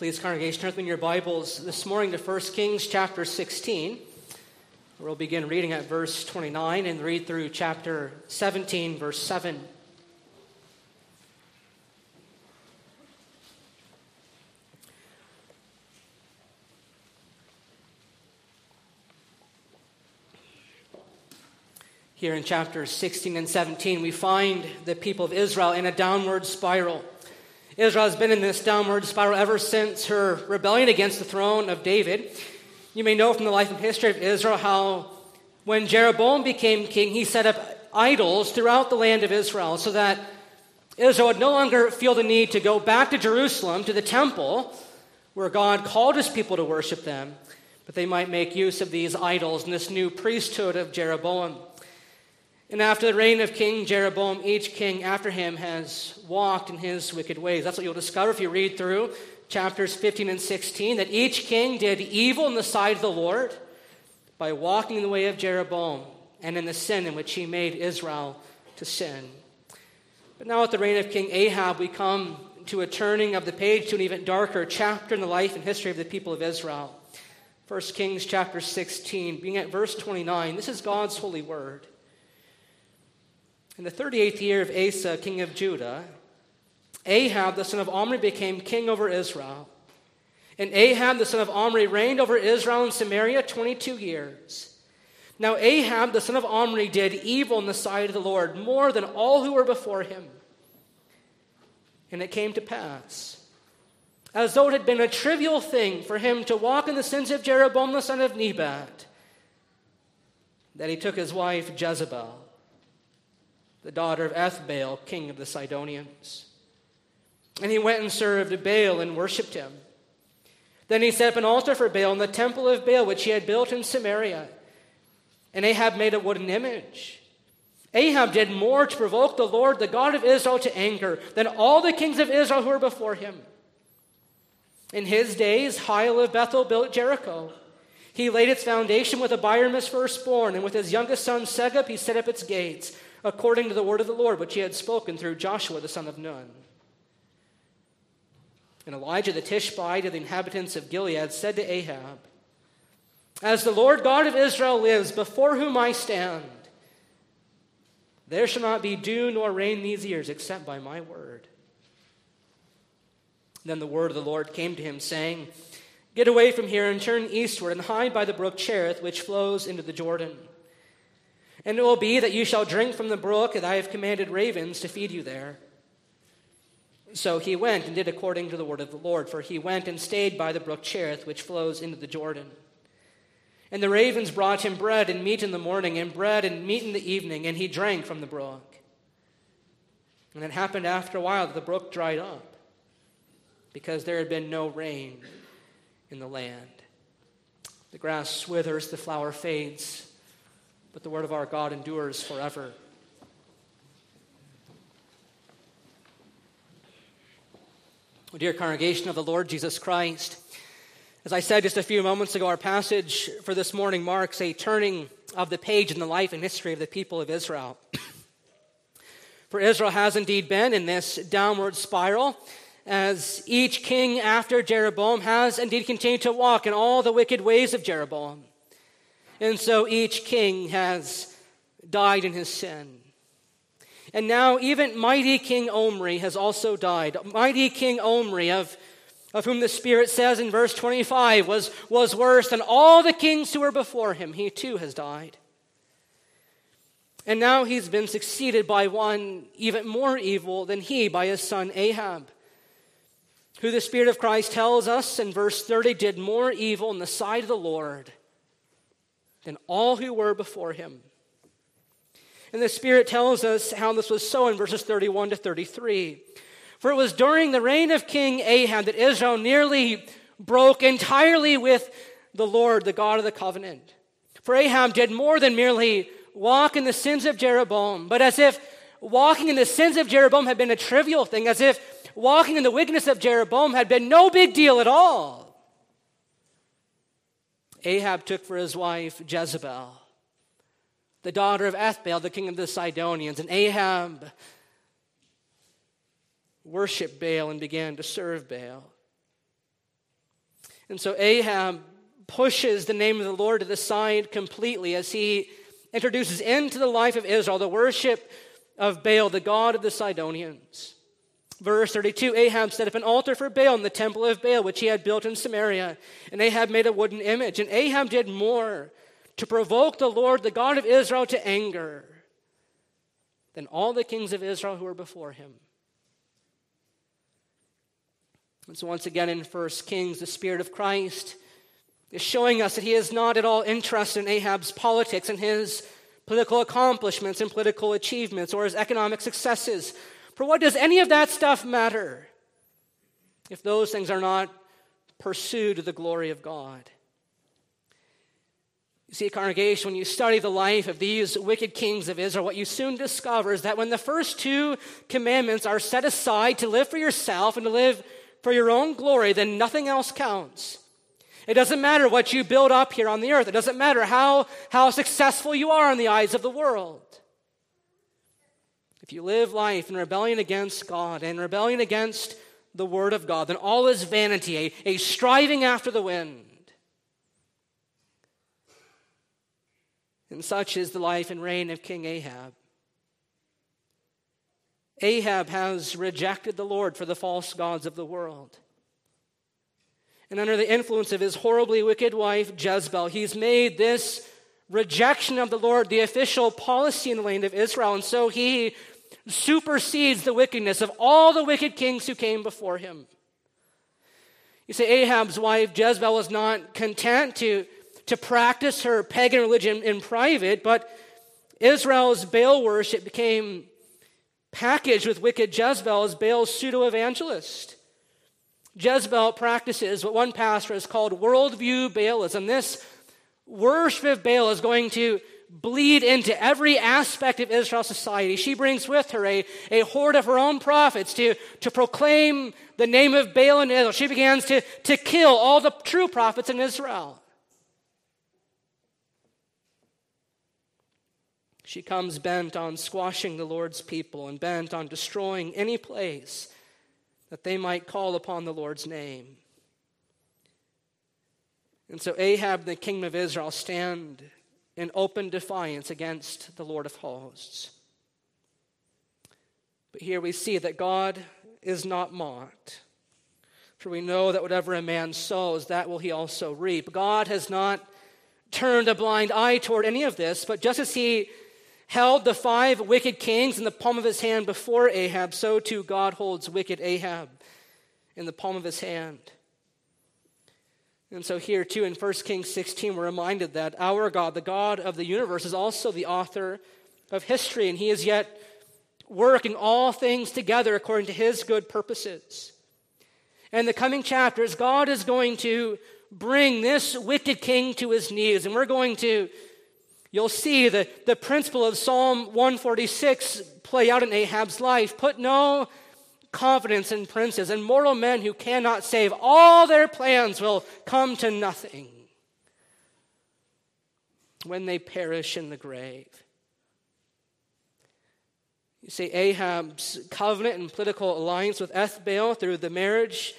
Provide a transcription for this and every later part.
Please, congregation, turn open your Bibles this morning to 1 Kings chapter 16. We'll begin reading at verse 29 and read through chapter 17, verse 7. Here in chapters 16 and 17, we find the people of Israel in a downward spiral. Israel has been in this downward spiral ever since her rebellion against the throne of David. You may know from the life and history of Israel how when Jeroboam became king, he set up idols throughout the land of Israel so that Israel would no longer feel the need to go back to Jerusalem, to the temple, where God called his people to worship them, but they might make use of these idols in this new priesthood of Jeroboam. And after the reign of King Jeroboam, each king after him has walked in his wicked ways. That's what you'll discover if you read through chapters 15 and 16, that each king did evil in the sight of the Lord by walking in the way of Jeroboam and in the sin in which he made Israel to sin. But now, at the reign of King Ahab, we come to a turning of the page to an even darker chapter in the life and history of the people of Israel. 1 Kings chapter 16, being at verse 29, this is God's holy word. In the 38th year of Asa, king of Judah, Ahab, the son of Omri, became king over Israel. And Ahab, the son of Omri, reigned over Israel and Samaria 22 years. Now, Ahab, the son of Omri, did evil in the sight of the Lord more than all who were before him. And it came to pass, as though it had been a trivial thing for him to walk in the sins of Jeroboam the son of Nebat, that he took his wife Jezebel the daughter of Ethbaal, king of the Sidonians. And he went and served Baal and worshipped him. Then he set up an altar for Baal in the temple of Baal, which he had built in Samaria. And Ahab made a wooden image. Ahab did more to provoke the Lord, the God of Israel, to anger than all the kings of Israel who were before him. In his days, Hiel of Bethel built Jericho. He laid its foundation with Abiram his firstborn, and with his youngest son Segub he set up its gates according to the word of the Lord, which he had spoken through Joshua the son of Nun. And Elijah the Tishbite of the inhabitants of Gilead said to Ahab, As the Lord God of Israel lives, before whom I stand, there shall not be dew nor rain these years except by my word. Then the word of the Lord came to him, saying, Get away from here and turn eastward and hide by the brook Cherith, which flows into the Jordan. And it will be that you shall drink from the brook that I have commanded ravens to feed you there. So he went and did according to the word of the Lord, for he went and stayed by the brook Cherith, which flows into the Jordan. And the ravens brought him bread and meat in the morning, and bread and meat in the evening, and he drank from the brook. And it happened after a while that the brook dried up, because there had been no rain in the land. The grass withers, the flower fades but the word of our God endures forever. Oh, dear congregation of the Lord Jesus Christ, as I said just a few moments ago, our passage for this morning marks a turning of the page in the life and history of the people of Israel. for Israel has indeed been in this downward spiral, as each king after Jeroboam has indeed continued to walk in all the wicked ways of Jeroboam. And so each king has died in his sin. And now, even mighty King Omri has also died. Mighty King Omri, of, of whom the Spirit says in verse 25, was, was worse than all the kings who were before him. He too has died. And now he's been succeeded by one even more evil than he, by his son Ahab, who the Spirit of Christ tells us in verse 30 did more evil in the sight of the Lord than all who were before him. And the Spirit tells us how this was so in verses 31 to 33. For it was during the reign of King Ahab that Israel nearly broke entirely with the Lord, the God of the covenant. For Ahab did more than merely walk in the sins of Jeroboam, but as if walking in the sins of Jeroboam had been a trivial thing, as if walking in the wickedness of Jeroboam had been no big deal at all. Ahab took for his wife Jezebel, the daughter of Ethbaal, the king of the Sidonians. And Ahab worshiped Baal and began to serve Baal. And so Ahab pushes the name of the Lord to the side completely as he introduces into the life of Israel the worship of Baal, the god of the Sidonians. Verse 32 Ahab set up an altar for Baal in the temple of Baal, which he had built in Samaria. And Ahab made a wooden image. And Ahab did more to provoke the Lord, the God of Israel, to anger than all the kings of Israel who were before him. And so, once again, in 1 Kings, the Spirit of Christ is showing us that he is not at all interested in Ahab's politics and his political accomplishments and political achievements or his economic successes. For what does any of that stuff matter if those things are not pursued to the glory of God? You see, congregation, when you study the life of these wicked kings of Israel, what you soon discover is that when the first two commandments are set aside to live for yourself and to live for your own glory, then nothing else counts. It doesn't matter what you build up here on the earth. It doesn't matter how, how successful you are in the eyes of the world. If you live life in rebellion against God and rebellion against the Word of God, then all is vanity, a, a striving after the wind. And such is the life and reign of King Ahab. Ahab has rejected the Lord for the false gods of the world. And under the influence of his horribly wicked wife, Jezebel, he's made this rejection of the Lord the official policy in the land of Israel. And so he supersedes the wickedness of all the wicked kings who came before him. You say Ahab's wife, Jezebel, was not content to, to practice her pagan religion in private, but Israel's Baal worship became packaged with wicked Jezebel as Baal's pseudo evangelist. Jezebel practices what one pastor has called worldview Baalism. This worship of Baal is going to bleed into every aspect of Israel society. She brings with her a, a horde of her own prophets to, to proclaim the name of Baal in Israel. She begins to, to kill all the true prophets in Israel. She comes bent on squashing the Lord's people and bent on destroying any place that they might call upon the Lord's name. And so Ahab, and the king of Israel, stand in open defiance against the Lord of hosts. But here we see that God is not mocked. For we know that whatever a man sows, that will he also reap. God has not turned a blind eye toward any of this, but just as he held the five wicked kings in the palm of his hand before Ahab, so too God holds wicked Ahab in the palm of his hand. And so, here too in 1 Kings 16, we're reminded that our God, the God of the universe, is also the author of history, and he is yet working all things together according to his good purposes. And the coming chapters, God is going to bring this wicked king to his knees, and we're going to You'll see the, the principle of Psalm 146 play out in Ahab's life. Put no confidence in princes and mortal men who cannot save. All their plans will come to nothing when they perish in the grave. You see, Ahab's covenant and political alliance with Ethbaal through the marriage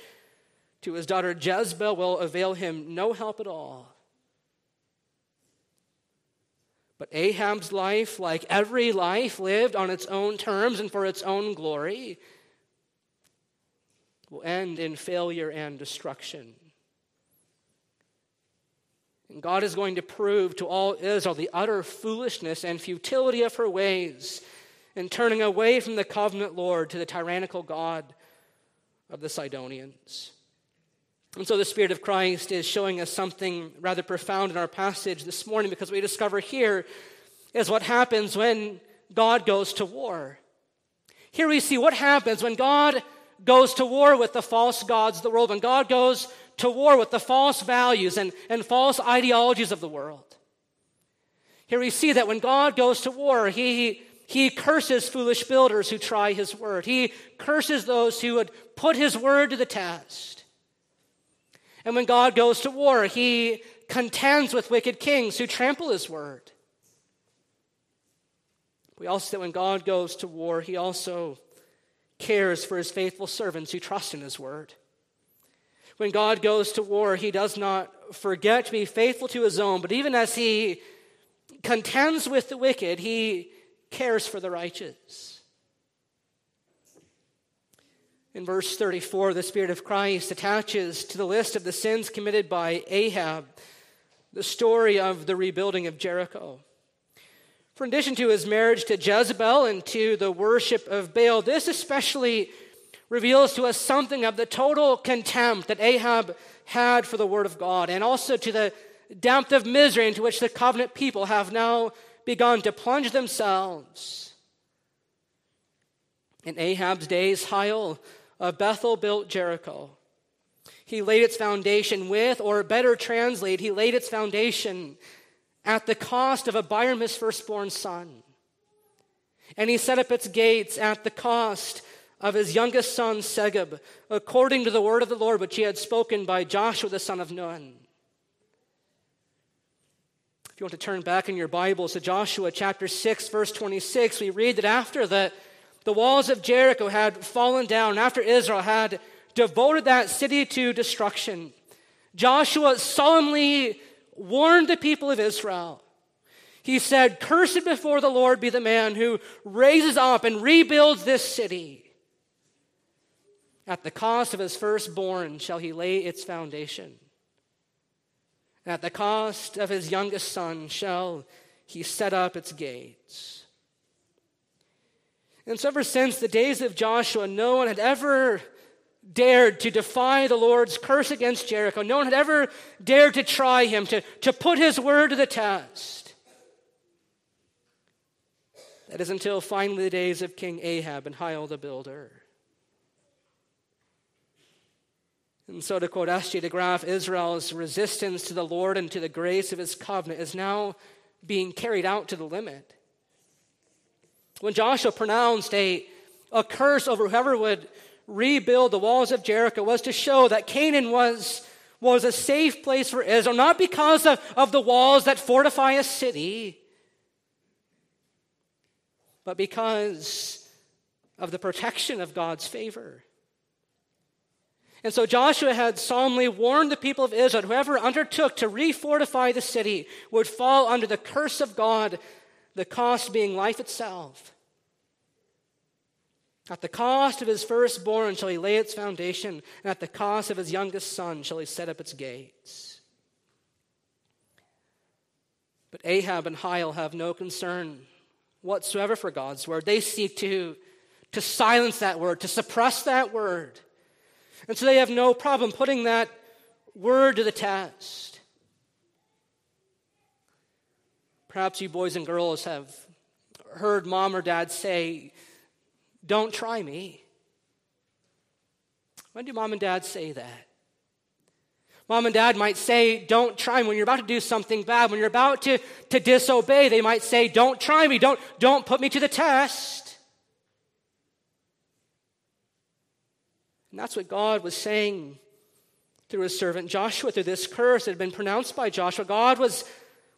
to his daughter Jezebel will avail him no help at all. But Ahab's life, like every life lived on its own terms and for its own glory, will end in failure and destruction. And God is going to prove to all Israel the utter foolishness and futility of her ways in turning away from the covenant Lord to the tyrannical God of the Sidonians. And so the Spirit of Christ is showing us something rather profound in our passage this morning because we discover here is what happens when God goes to war. Here we see what happens when God goes to war with the false gods of the world, when God goes to war with the false values and, and false ideologies of the world. Here we see that when God goes to war, he, he curses foolish builders who try his word. He curses those who would put his word to the test. And when God goes to war, he contends with wicked kings who trample his word. We also see that when God goes to war, he also cares for his faithful servants who trust in his word. When God goes to war, he does not forget to be faithful to his own, but even as he contends with the wicked, he cares for the righteous. In verse 34, the Spirit of Christ attaches to the list of the sins committed by Ahab the story of the rebuilding of Jericho. For in addition to his marriage to Jezebel and to the worship of Baal, this especially reveals to us something of the total contempt that Ahab had for the word of God, and also to the depth of misery into which the covenant people have now begun to plunge themselves. In Ahab's days, Hiel of Bethel built Jericho. He laid its foundation with, or better translate, he laid its foundation at the cost of Abiram's firstborn son. And he set up its gates at the cost of his youngest son, Segub, according to the word of the Lord which he had spoken by Joshua the son of Nun. If you want to turn back in your Bibles to Joshua chapter 6, verse 26, we read that after the, the walls of Jericho had fallen down, after Israel had devoted that city to destruction, Joshua solemnly warned the people of Israel. He said, Cursed before the Lord be the man who raises up and rebuilds this city. At the cost of his firstborn shall he lay its foundation. At the cost of his youngest son shall he set up its gates. And so, ever since the days of Joshua, no one had ever dared to defy the Lord's curse against Jericho. No one had ever dared to try him, to, to put his word to the test. That is until finally the days of King Ahab and Hiel the builder. And so, to quote S.J. de Graaf, Israel's resistance to the Lord and to the grace of his covenant is now being carried out to the limit. When Joshua pronounced a, a curse over whoever would rebuild the walls of Jericho, was to show that Canaan was, was a safe place for Israel, not because of, of the walls that fortify a city, but because of the protection of God's favor. And so Joshua had solemnly warned the people of Israel whoever undertook to refortify the city would fall under the curse of God, the cost being life itself. At the cost of his firstborn shall he lay its foundation, and at the cost of his youngest son shall he set up its gates. But Ahab and Hiel have no concern whatsoever for God's word. They seek to, to silence that word, to suppress that word. And so they have no problem putting that word to the test. Perhaps you boys and girls have heard mom or dad say, Don't try me. When do mom and dad say that? Mom and dad might say, Don't try me. When you're about to do something bad, when you're about to, to disobey, they might say, Don't try me. Don't, don't put me to the test. And that's what God was saying through his servant Joshua, through this curse that had been pronounced by Joshua. God was,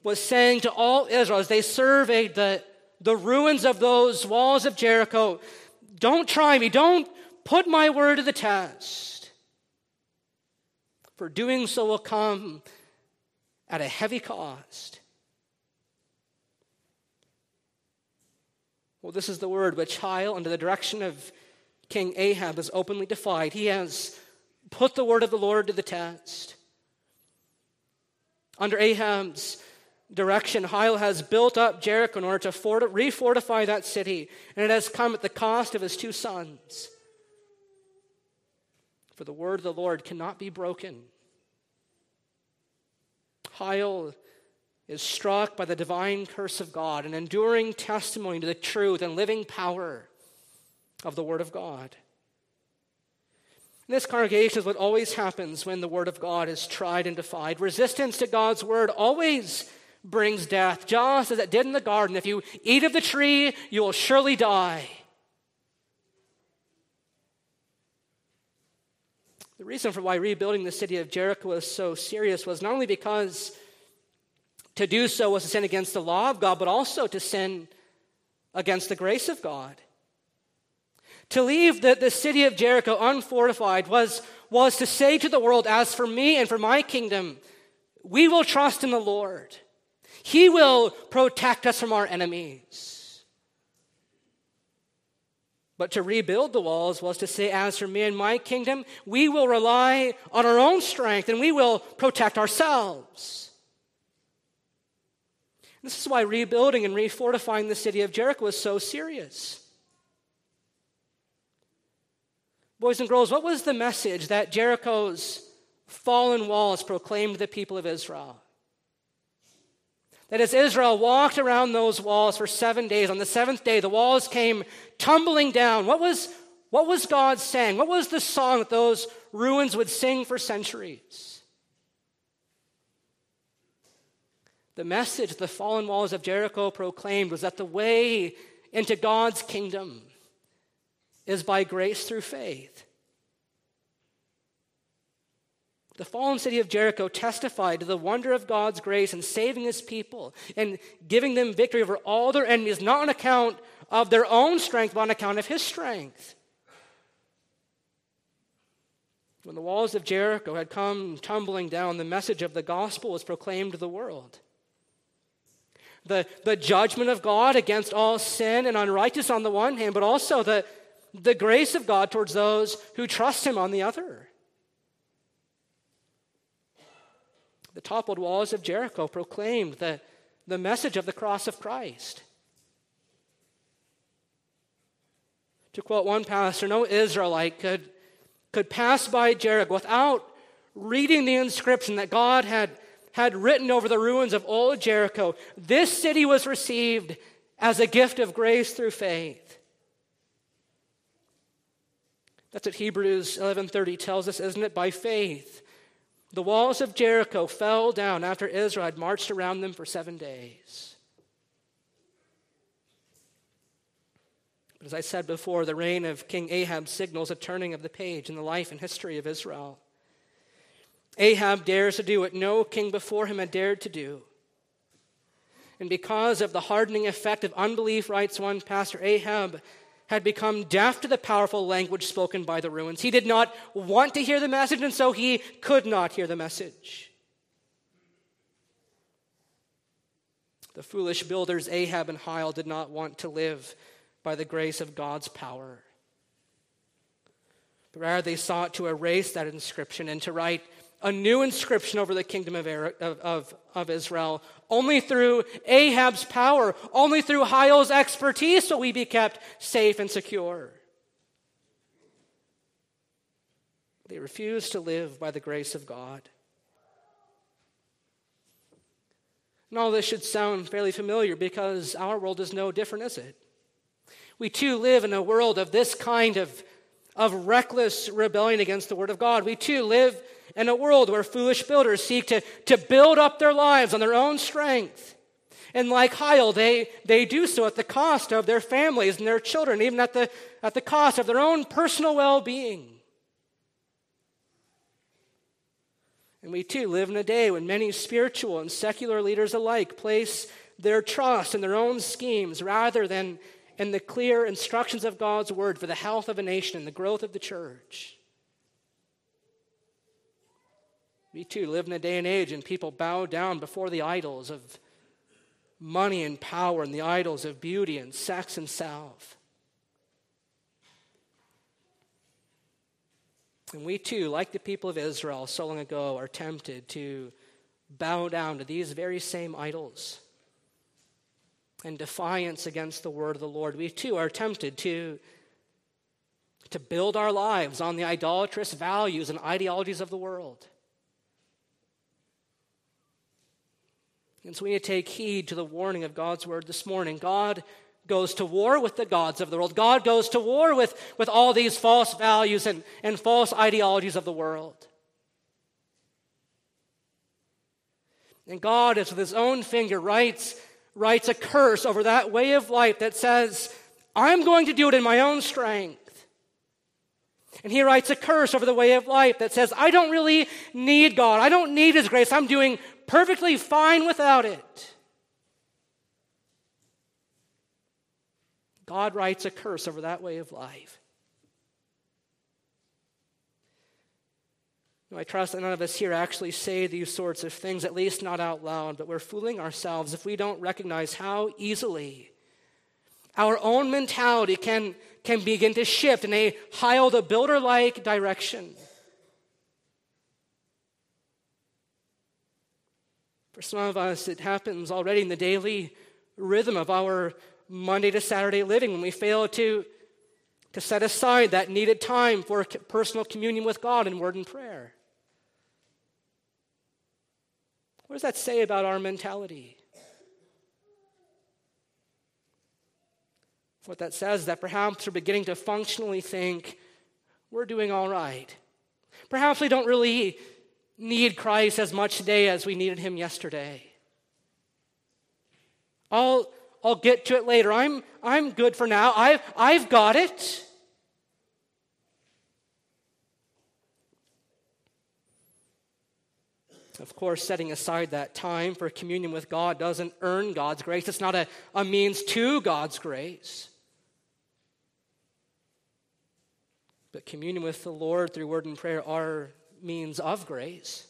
was saying to all Israel as they surveyed the, the ruins of those walls of Jericho, Don't try me, don't put my word to the test. For doing so will come at a heavy cost. Well, this is the word which Hiel, under the direction of King Ahab has openly defied. He has put the word of the Lord to the test. Under Ahab's direction, Hiel has built up Jericho in order to refortify that city, and it has come at the cost of his two sons. For the word of the Lord cannot be broken. Hiel is struck by the divine curse of God, an enduring testimony to the truth and living power of the Word of God. This congregation is what always happens when the Word of God is tried and defied. Resistance to God's Word always brings death, just as it did in the garden. If you eat of the tree, you will surely die. The reason for why rebuilding the city of Jericho was so serious was not only because to do so was to sin against the law of God, but also to sin against the grace of God. To leave the, the city of Jericho unfortified was, was to say to the world, As for me and for my kingdom, we will trust in the Lord. He will protect us from our enemies. But to rebuild the walls was to say, As for me and my kingdom, we will rely on our own strength and we will protect ourselves. This is why rebuilding and refortifying the city of Jericho was so serious. Boys and girls, what was the message that Jericho's fallen walls proclaimed to the people of Israel? That as Israel walked around those walls for seven days, on the seventh day, the walls came tumbling down. What was, what was God saying? What was the song that those ruins would sing for centuries? The message the fallen walls of Jericho proclaimed was that the way into God's kingdom is by grace through faith. The fallen city of Jericho testified to the wonder of God's grace in saving his people and giving them victory over all their enemies, not on account of their own strength, but on account of his strength. When the walls of Jericho had come tumbling down, the message of the gospel was proclaimed to the world. The, the judgment of God against all sin and unrighteousness on the one hand, but also the, the grace of God towards those who trust Him on the other. The toppled walls of Jericho proclaimed the, the message of the cross of Christ. To quote one pastor, no Israelite could, could pass by Jericho without reading the inscription that God had, had written over the ruins of old Jericho. This city was received as a gift of grace through faith. That's what Hebrews 11:30 tells us, isn't it? By faith, the walls of Jericho fell down after Israel had marched around them for 7 days. But as I said before, the reign of King Ahab signals a turning of the page in the life and history of Israel. Ahab dares to do what no king before him had dared to do. And because of the hardening effect of unbelief, writes one pastor, Ahab had become deaf to the powerful language spoken by the ruins. He did not want to hear the message, and so he could not hear the message. The foolish builders, Ahab and Hiel, did not want to live by the grace of God's power. But rather, they sought to erase that inscription and to write a new inscription over the kingdom of, of, of, Israel. Only through Ahab's power, only through Hiel's expertise will we be kept safe and secure. They refuse to live by the grace of God. And all this should sound fairly familiar because our world is no different, is it? We too live in a world of this kind of, of reckless rebellion against the Word of God. We too live in a world where foolish builders seek to, to build up their lives on their own strength. And like Hiel, they, they do so at the cost of their families and their children, even at the, at the cost of their own personal well being. And we too live in a day when many spiritual and secular leaders alike place their trust in their own schemes rather than in the clear instructions of God's word for the health of a nation and the growth of the church. We too live in a day and age and people bow down before the idols of money and power and the idols of beauty and sex and self. And we too, like the people of Israel so long ago, are tempted to bow down to these very same idols in defiance against the word of the Lord. We too are tempted to, to build our lives on the idolatrous values and ideologies of the world. And so we need to take heed to the warning of God's word this morning. God goes to war with the gods of the world. God goes to war with, with all these false values and, and false ideologies of the world. And God, as with his own finger, writes, writes a curse over that way of life that says, I'm going to do it in my own strength. And he writes a curse over the way of life that says, I don't really need God. I don't need his grace. I'm doing perfectly fine without it. God writes a curse over that way of life. I trust that none of us here actually say these sorts of things, at least not out loud, but we're fooling ourselves if we don't recognize how easily our own mentality can, can begin to shift in a Hiel the Builder like direction. For some of us, it happens already in the daily rhythm of our Monday to Saturday living when we fail to, to set aside that needed time for personal communion with God in word and prayer. What does that say about our mentality? What that says is that perhaps we're beginning to functionally think we're doing all right. Perhaps we don't really need Christ as much today as we needed him yesterday. I'll, I'll get to it later. I'm, I'm good for now. I've, I've got it. Of course, setting aside that time for communion with God doesn't earn God's grace. It's not a, a means to God's grace. But communion with the Lord through word and prayer are means of grace.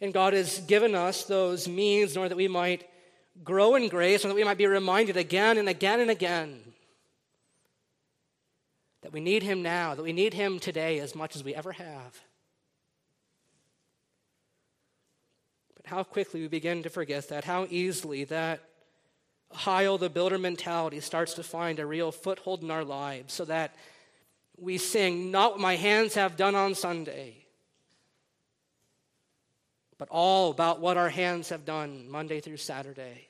And God has given us those means in order that we might grow in grace and that we might be reminded again and again and again that we need Him now, that we need Him today as much as we ever have. But how quickly we begin to forget that, how easily that Hiel the builder mentality starts to find a real foothold in our lives so that we sing, Not what my hands have done on Sunday, but all about what our hands have done Monday through Saturday.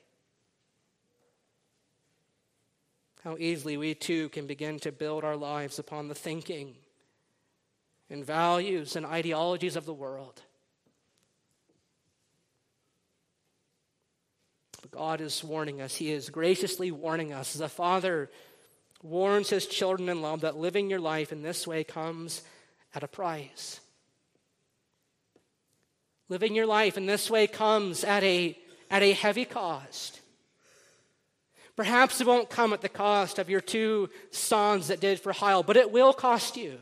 How easily we too can begin to build our lives upon the thinking and values and ideologies of the world. But God is warning us. He is graciously warning us a father warns his children in love that living your life in this way comes at a price. Living your life in this way comes at a, at a heavy cost. Perhaps it won't come at the cost of your two sons that did for Hiel, but it will cost you.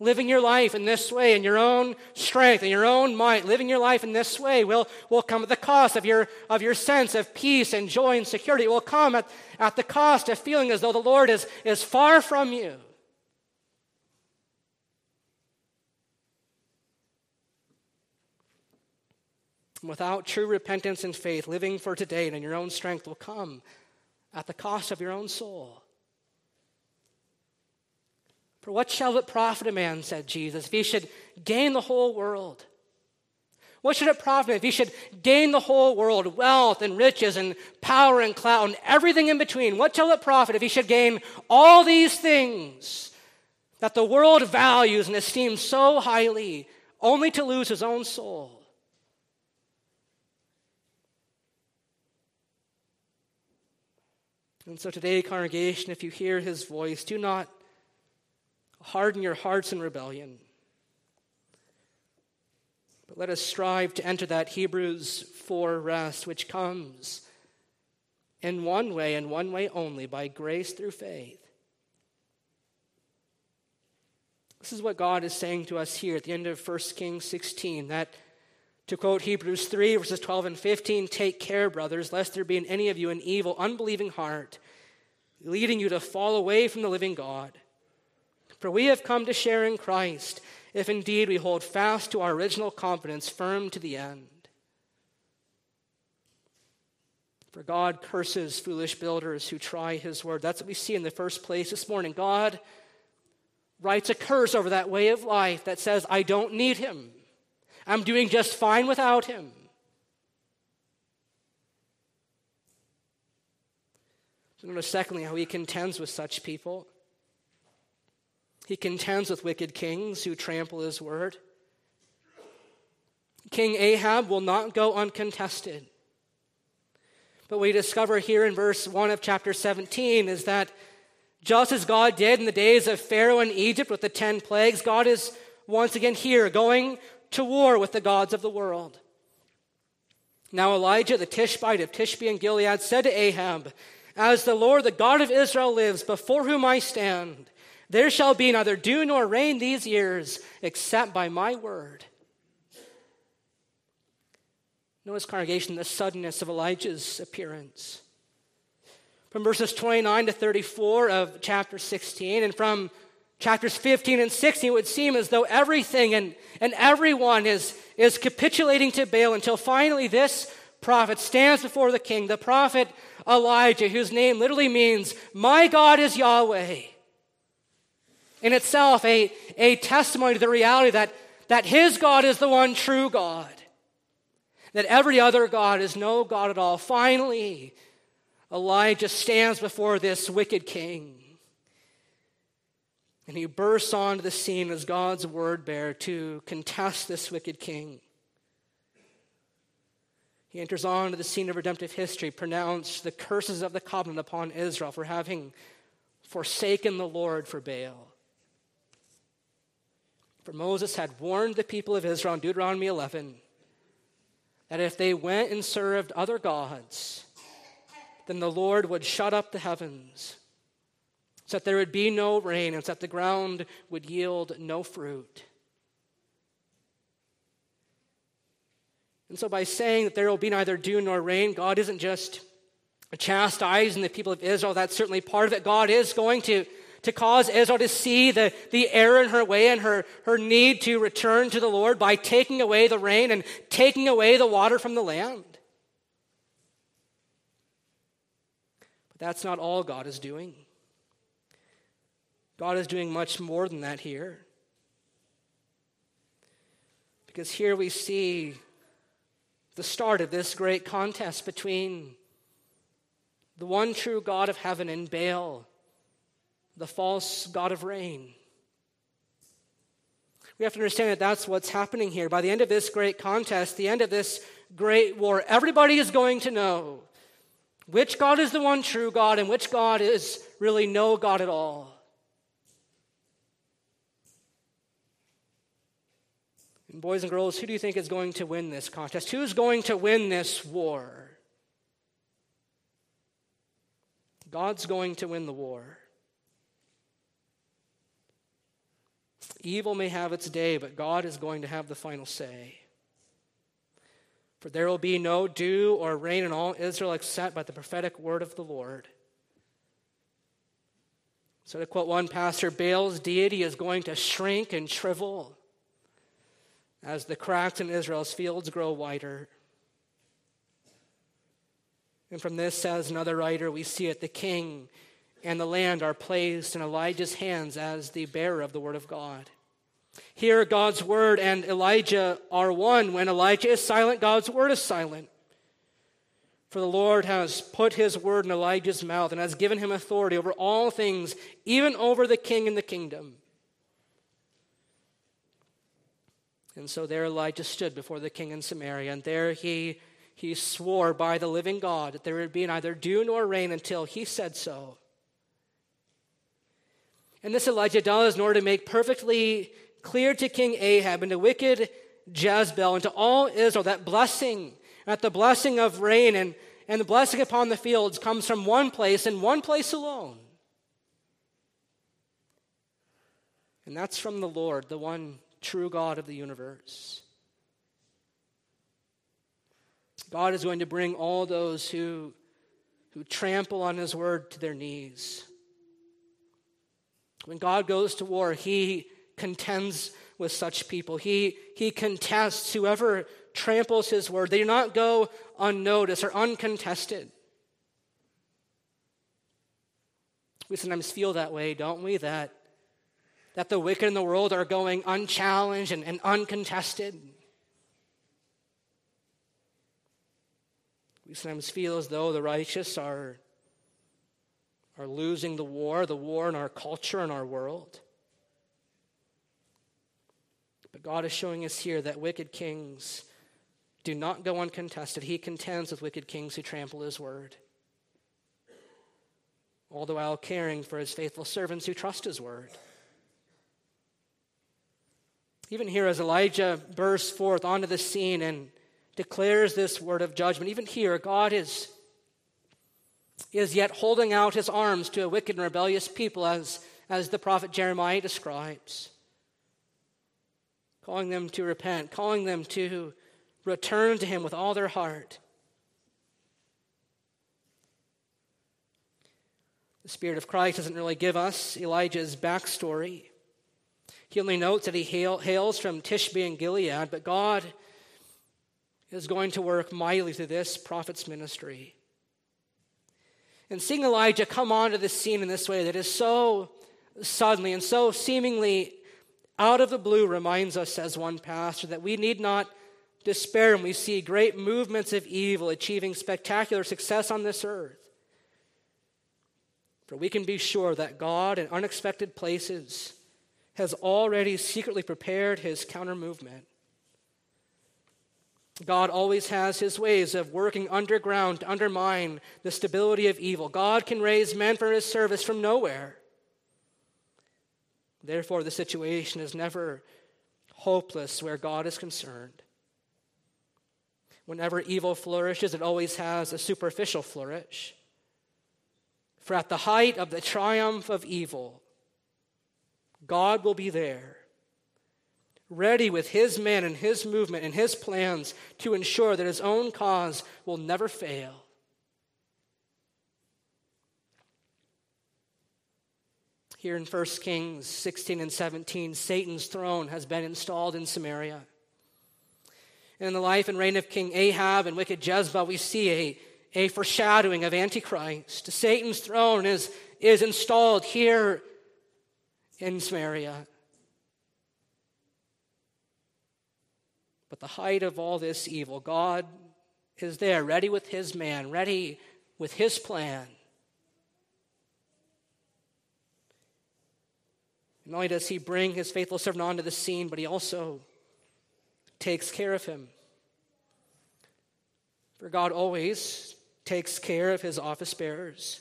Living your life in this way, in your own strength, in your own might, living your life in this way will, will come at the cost of your, of your sense of peace and joy and security. It will come at, at the cost of feeling as though the Lord is, is far from you. Without true repentance and faith, living for today and in your own strength will come at the cost of your own soul. For what shall it profit a man, said Jesus, if he should gain the whole world? What should it profit if he should gain the whole world, wealth and riches and power and clout and everything in between? What shall it profit if he should gain all these things that the world values and esteems so highly, only to lose his own soul? And so today, congregation, if you hear his voice, do not harden your hearts in rebellion. But let us strive to enter that Hebrews 4 rest, which comes in one way and one way only by grace through faith. This is what God is saying to us here at the end of 1 Kings 16 that, to quote Hebrews 3, verses 12 and 15, take care, brothers, lest there be in any of you an evil, unbelieving heart, leading you to fall away from the living God. For we have come to share in Christ, if indeed we hold fast to our original confidence firm to the end. For God curses foolish builders who try his word. That's what we see in the first place this morning. God writes a curse over that way of life that says, I don't need him. I'm doing just fine without him. So notice, secondly, how he contends with such people. He contends with wicked kings who trample his word. King Ahab will not go uncontested. But we discover here in verse 1 of chapter 17 is that just as God did in the days of Pharaoh in Egypt with the ten plagues, God is once again here going to war with the gods of the world. Now Elijah the Tishbite of Tishbe and Gilead said to Ahab, As the Lord, the God of Israel, lives, before whom I stand, There shall be neither dew nor rain these years except by my word. Notice, congregation, the suddenness of Elijah's appearance. From verses 29 to 34 of chapter 16, and from chapters 15 and 16, it would seem as though everything and, and everyone is, is capitulating to Baal until finally this prophet stands before the king, the prophet Elijah, whose name literally means, My God is Yahweh. In itself, a, a testimony to the reality that, that his God is the one true God, that every other God is no God at all. Finally, Elijah stands before this wicked king. And he bursts onto the scene as God's word bearer to contest this wicked king. He enters onto the scene of redemptive history, pronounced the curses of the covenant upon Israel for having forsaken the Lord for Baal. For Moses had warned the people of Israel in Deuteronomy 11 that if they went and served other gods, then the Lord would shut up the heavens, so that there would be no rain, and so that the ground would yield no fruit. And so, by saying that there will be neither dew nor rain, God isn't just chastising the people of Israel. That's certainly part of it. God is going to, to cause Israel to see the, the error in her way and her, her need to return to the Lord by taking away the rain and taking away the water from the land. But that's not all God is doing. God is doing much more than that here. Because here we see the start of this great contest between the one true God of heaven and Baal, the false God of rain. We have to understand that that's what's happening here. By the end of this great contest, the end of this great war, everybody is going to know which God is the one true God and which God is really no God at all. Boys and girls, who do you think is going to win this contest? Who's going to win this war? God's going to win the war. Evil may have its day, but God is going to have the final say. For there will be no dew or rain in all Israel except by the prophetic word of the Lord. So, to quote one pastor, Baal's deity is going to shrink and shrivel as the cracks in Israel's fields grow wider. And from this, says another writer, we see it the king and the land are placed in Elijah's hands as the bearer of the word of God. Here, God's word and Elijah are one. When Elijah is silent, God's word is silent. For the Lord has put his word in Elijah's mouth and has given him authority over all things, even over the king and the kingdom. And so there Elijah stood before the king in Samaria, and there he, he swore by the living God that there would be neither dew nor rain until he said so. And this Elijah does in order to make perfectly clear to King Ahab and to wicked Jezebel and to all Israel that blessing, that the blessing of rain and, and the blessing upon the fields comes from one place and one place alone. And that's from the Lord, the one true God of the universe. God is going to bring all those who, who trample on his word to their knees. When God goes to war, he contends with such people. He, he contests whoever tramples his word. They do not go unnoticed or uncontested. We sometimes feel that way, don't we? That that the wicked in the world are going unchallenged and, and uncontested. We sometimes feel as though the righteous are, are losing the war, the war in our culture and our world. But God is showing us here that wicked kings do not go uncontested. He contends with wicked kings who trample his word, all the while caring for his faithful servants who trust his word. Even here, as Elijah bursts forth onto the scene and declares this word of judgment, even here, God is, is yet holding out his arms to a wicked and rebellious people as, as the prophet Jeremiah describes, calling them to repent, calling them to return to him with all their heart. The Spirit of Christ doesn't really give us Elijah's backstory. He only notes that he hail, hails from Tishbe and Gilead, but God is going to work mightily through this prophet's ministry. And seeing Elijah come onto the scene in this way that is so suddenly and so seemingly out of the blue reminds us, as one pastor, that we need not despair when we see great movements of evil achieving spectacular success on this earth. For we can be sure that God, in unexpected places, has already secretly prepared his counter movement. God always has his ways of working underground to undermine the stability of evil. God can raise men for his service from nowhere. Therefore, the situation is never hopeless where God is concerned. Whenever evil flourishes, it always has a superficial flourish. For at the height of the triumph of evil, God will be there, ready with his men and his movement and his plans to ensure that his own cause will never fail. Here in 1 Kings 16 and 17, Satan's throne has been installed in Samaria. in the life and reign of King Ahab and wicked Jezebel, we see a, a foreshadowing of Antichrist. Satan's throne is, is installed here in Samaria. But the height of all this evil, God is there, ready with his man, ready with his plan. Not only does he bring his faithful servant onto the scene, but he also takes care of him. For God always takes care of his office bearers.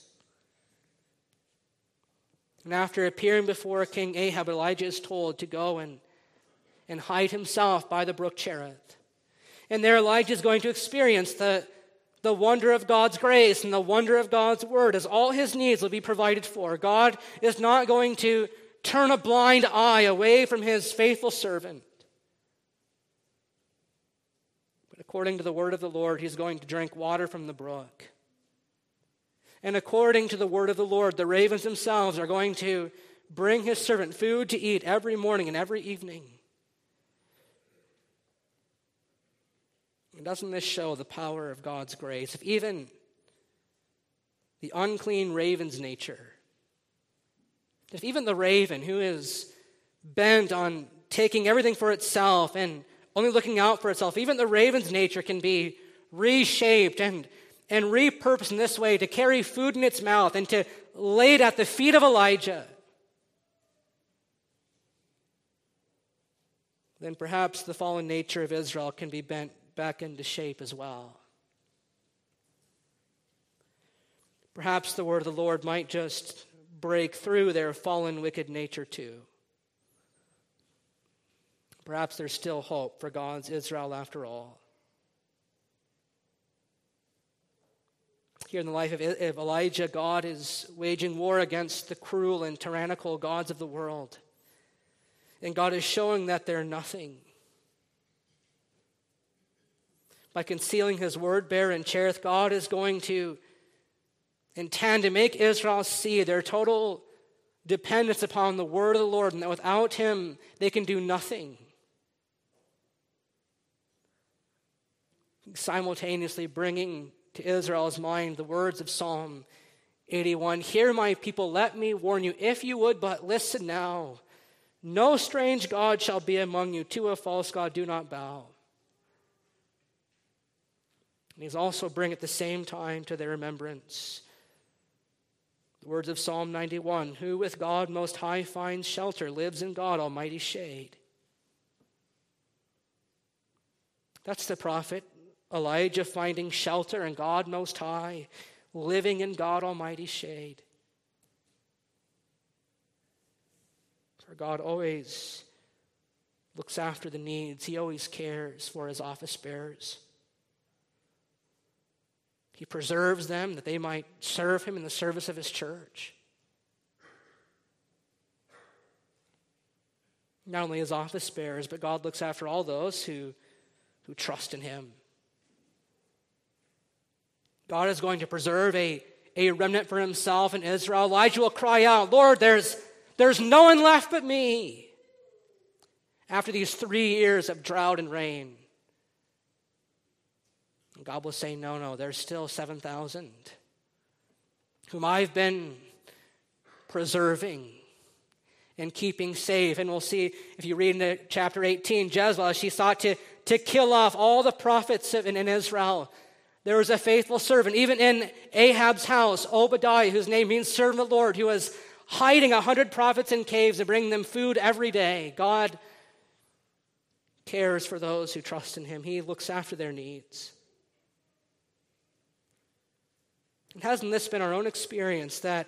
And after appearing before King Ahab, Elijah is told to go and, and hide himself by the brook Cherith. And there Elijah is going to experience the, the wonder of God's grace and the wonder of God's word as all his needs will be provided for. God is not going to turn a blind eye away from his faithful servant. But according to the word of the Lord, he's going to drink water from the brook. And according to the word of the Lord, the ravens themselves are going to bring his servant food to eat every morning and every evening. And doesn't this show the power of God's grace? If even the unclean raven's nature, if even the raven who is bent on taking everything for itself and only looking out for itself, even the raven's nature can be reshaped and and repurposed in this way to carry food in its mouth and to lay it at the feet of Elijah, then perhaps the fallen nature of Israel can be bent back into shape as well. Perhaps the word of the Lord might just break through their fallen, wicked nature too. Perhaps there's still hope for God's Israel after all. Here in the life of Elijah, God is waging war against the cruel and tyrannical gods of the world. And God is showing that they're nothing. By concealing his word bearer in Cherith, God is going to intend to make Israel see their total dependence upon the word of the Lord, and that without him they can do nothing. Simultaneously bringing to Israel's mind the words of Psalm 81 Hear, my people, let me warn you, if you would but listen now. No strange God shall be among you. To a false God do not bow. And he's also bring at the same time to their remembrance the words of Psalm 91 Who with God Most High finds shelter lives in God Almighty shade. That's the prophet Elijah finding shelter in God Most High, living in God Almighty's shade. For God always looks after the needs, He always cares for His office bearers. He preserves them that they might serve Him in the service of His church. not only his office bearers, but God looks after all those who, who trust in him. God is going to preserve a, a remnant for himself in Israel. Elijah will cry out, Lord, there's, there's no one left but me. After these three years of drought and rain, God will say, No, no, there's still 7,000 whom I've been preserving and keeping safe. And we'll see if you read into chapter 18, Jezebel, she sought to, to kill off all the prophets in, in Israel. There was a faithful servant, even in Ahab's house, Obadiah, whose name means servant of the Lord, who was hiding a hundred prophets in caves and bringing them food every day. God cares for those who trust in him, He looks after their needs. And hasn't this been our own experience that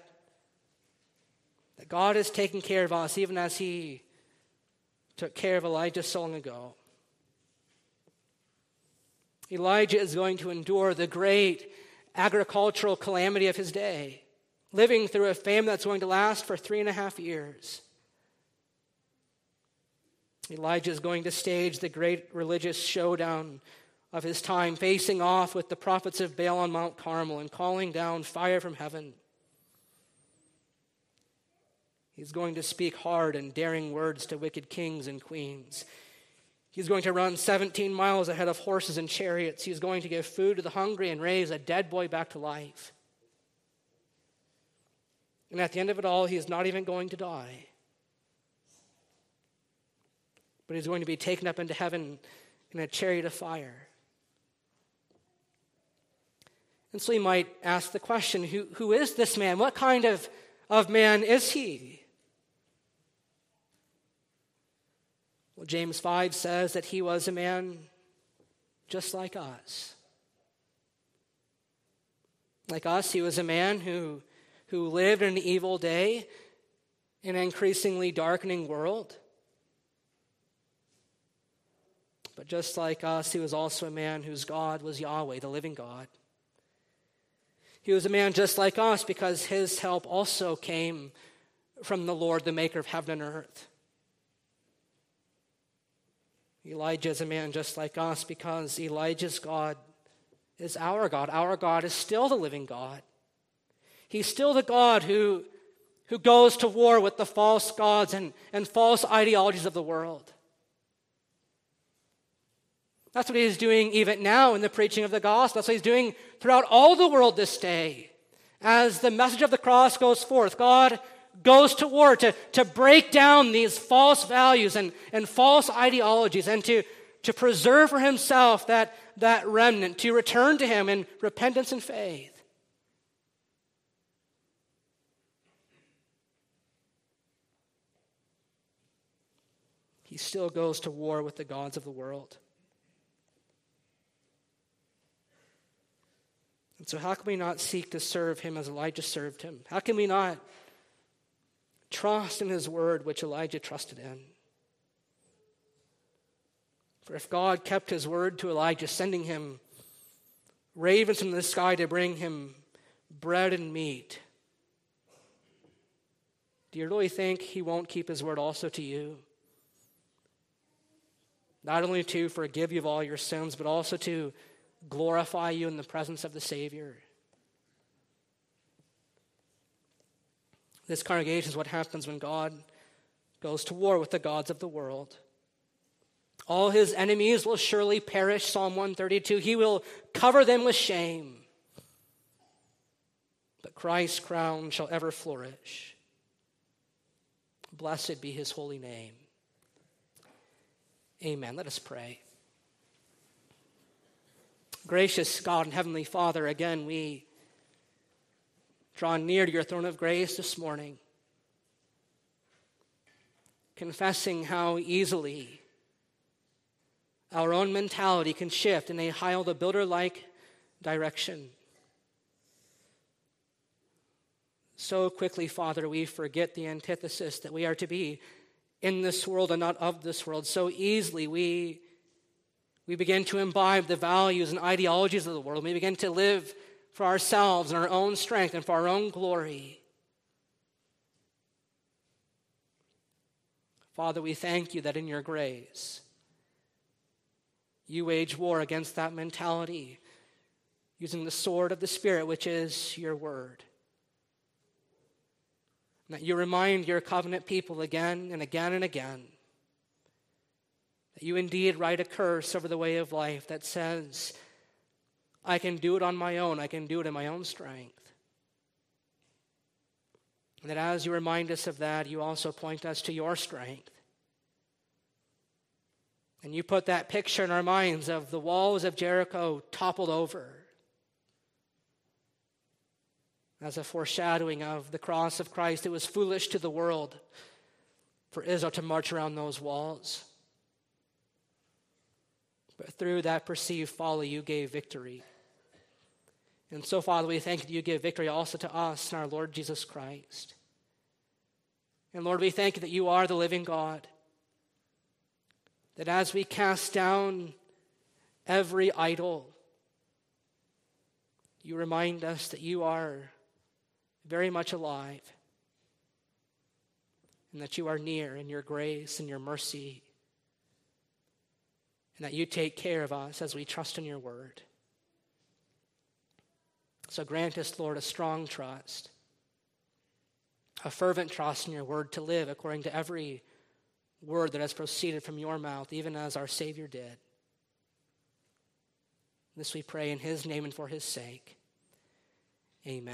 that God is taking care of us, even as He took care of Elijah so long ago. Elijah is going to endure the great agricultural calamity of his day, living through a famine that's going to last for three and a half years. Elijah is going to stage the great religious showdown of his time, facing off with the prophets of Baal on Mount Carmel and calling down fire from heaven. He's going to speak hard and daring words to wicked kings and queens. He's going to run 17 miles ahead of horses and chariots. He's going to give food to the hungry and raise a dead boy back to life. And at the end of it all, he is not even going to die. But he's going to be taken up into heaven in a chariot of fire. And so you might ask the question who, who is this man? What kind of, of man is he? Well, James 5 says that he was a man just like us. Like us, he was a man who, who lived in an evil day in an increasingly darkening world. But just like us, he was also a man whose God was Yahweh, the living God. He was a man just like us because his help also came from the Lord, the maker of heaven and earth. Elijah is a man just like us because Elijah's God is our God. Our God is still the living God. He's still the God who, who goes to war with the false gods and, and false ideologies of the world. That's what he's doing even now in the preaching of the gospel. That's what he's doing throughout all the world this day. As the message of the cross goes forth, God goes to war to, to break down these false values and, and false ideologies and to, to preserve for himself that, that remnant, to return to him in repentance and faith. He still goes to war with the gods of the world. And so, how can we not seek to serve him as Elijah served him? How can we not Trust in his word, which Elijah trusted in. For if God kept his word to Elijah, sending him ravens from the sky to bring him bread and meat, do you really think he won't keep his word also to you? Not only to forgive you of all your sins, but also to glorify you in the presence of the Savior. This congregation is what happens when God goes to war with the gods of the world. All his enemies will surely perish, Psalm 132. He will cover them with shame. But Christ's crown shall ever flourish. Blessed be his holy name. Amen. Let us pray. Gracious God and Heavenly Father, again we draw near to your throne of grace this morning, confessing how easily our own mentality can shift in a Hiel the Builder like direction. So quickly, Father, we forget the antithesis that we are to be in this world and not of this world. So easily, we, we begin to imbibe the values and ideologies of the world. We begin to live for ourselves and our own strength and for our own glory. Father, we thank you that in your grace, you wage war against that mentality using the sword of the Spirit, which is your word. And that you remind your covenant people again and again and again that you indeed write a curse over the way of life that says, I can do it on my own, I can do it in my own strength. And that as you remind us of that, you also point us to your strength. And you put that picture in our minds of the walls of Jericho toppled over as a foreshadowing of the cross of Christ. It was foolish to the world for Israel to march around those walls. But through that perceived folly, you gave victory. And so, Father, we thank you that you give victory also to us in our Lord Jesus Christ. And Lord, we thank you that you are the living God. That as we cast down every idol, you remind us that you are very much alive and that you are near in your grace and your mercy and that you take care of us as we trust in your word. So grant us, Lord, a strong trust, a fervent trust in your word to live according to every word that has proceeded from your mouth, even as our Savior did. This we pray in his name and for his sake. Amen.